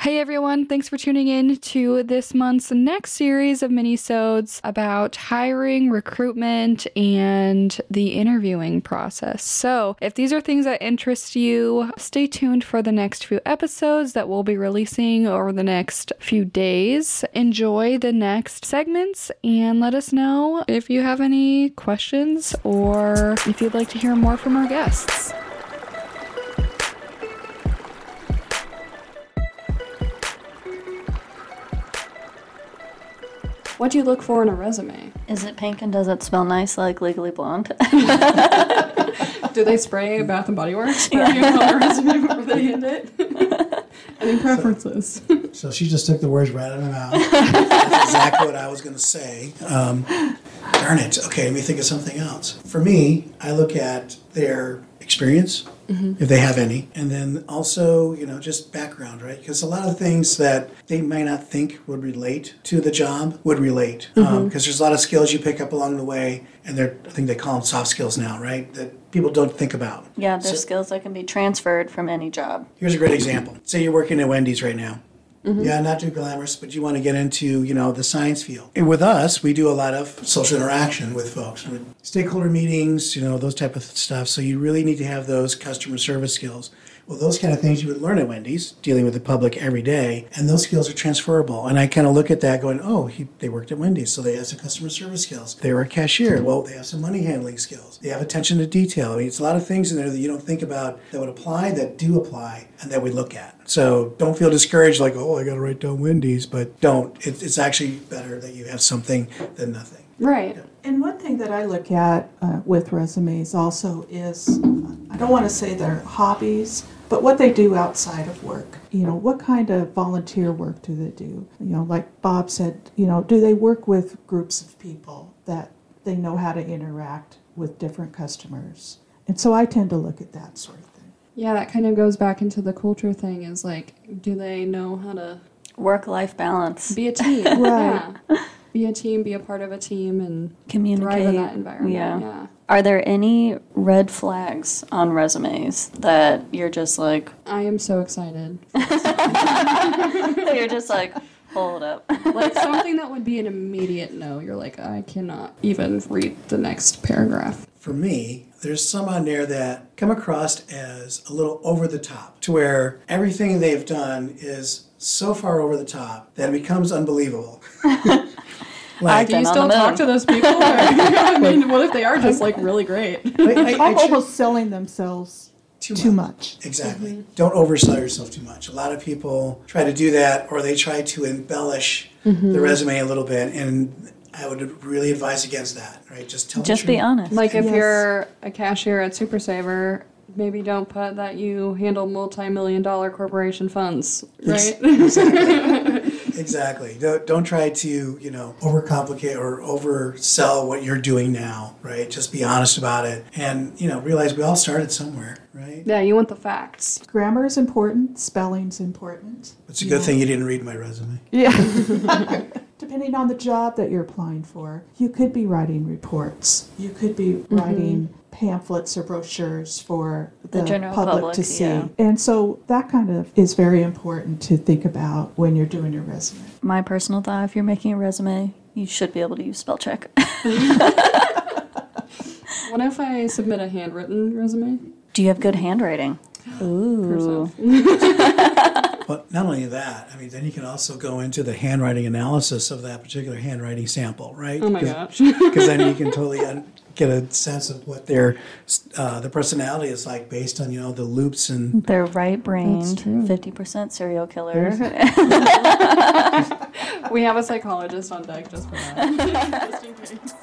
Hey everyone, thanks for tuning in to this month's next series of mini-sodes about hiring, recruitment, and the interviewing process. So, if these are things that interest you, stay tuned for the next few episodes that we'll be releasing over the next few days. Enjoy the next segments and let us know if you have any questions or if you'd like to hear more from our guests. What do you look for in a resume? Is it pink and does it smell nice like Legally Blonde? Do they spray Bath and Body Works perfume on their resume before they hand it? Any preferences? So she just took the words right out of my mouth. That's exactly what I was going to say. Um, darn it. Okay, let me think of something else. For me, I look at their experience, mm-hmm. if they have any, and then also, you know, just background, right? Because a lot of things that they might not think would relate to the job would relate. Um, mm-hmm. Because there's a lot of skills you pick up along the way, and they're, I think they call them soft skills now, right? That people don't think about. yeah, there's So- skills that can be transferred from any job. Here's a great example. Say you're working at Wendy's right now. Mm-hmm. Yeah, not too glamorous, but you want to get into, you know, the science field. And with us, we do a lot of social interaction with folks, with stakeholder meetings, you know, those type of stuff. So you really need to have those customer service skills. Well, those kind of things you would learn at Wendy's, dealing with the public every day, and those skills are transferable. And I kind of look at that going, oh, he, they worked at Wendy's, so they have some customer service skills. They were a cashier, well, they have some money handling skills. They have attention to detail. I mean, it's a lot of things in there that you don't think about that would apply, that do apply, and that we look at. So don't feel discouraged, like, oh, I got to write down Wendy's, but don't. It, it's actually better that you have something than nothing. Right. And one thing that I look at uh, with resumes also is I don't want to say their hobbies, but what they do outside of work. You know, what kind of volunteer work do they do? You know, like Bob said, you know, do they work with groups of people that they know how to interact with different customers? And so I tend to look at that sort of thing. Yeah, that kind of goes back into the culture thing is like, do they know how to Work life balance. be a team? Right. Yeah. Be a team, be a part of a team, and Communicate. thrive in that environment. Yeah. yeah. Are there any red flags on resumes that you're just like, I am so excited. you're just like, hold up. like something that would be an immediate no. You're like, I cannot even read the next paragraph. For me, there's some on there that come across as a little over the top, to where everything they've done is so far over the top that it becomes unbelievable. like, Do you still talk moon. to those people? Or, I mean, what if they are just like really great? I, I, I Almost selling themselves Too too much. much. Exactly. Mm-hmm. Don't oversell yourself too much. A lot of people try to do that or they try to embellish mm-hmm. the resume a little bit. And I would really advise against that, right? Just tell the Just be truth. honest. Like if Yes. you're a cashier at Super Saver, maybe don't put that you handle multi-million dollar corporation funds, right? Exactly. Don't, don't try to, you know, overcomplicate or oversell what you're doing now, right? Just be honest about it and, you know, realize we all started somewhere, right? yeah, you want the facts. Grammar is important, spelling's important. It's a good thing you didn't read my resume. Yeah. Depending on the job that you're applying for, you could be writing reports. You could be Mm-hmm. writing pamphlets or brochures for the, The general public, public, to see. yeah. And so that kind of is very important to think about when you're doing your resume. My personal thought if you're making a resume, you should be able to use spell check. What if I submit a handwritten resume? Do you have good handwriting? Ooh. But not only that, I mean, then you can also go into the handwriting analysis of that particular handwriting sample, right? Oh my gosh. Because then you can totally un- get a sense of what their uh, the personality is like based on you know the loops and They're right brained, 50% serial killer. we have a psychologist on deck just for that. just in case.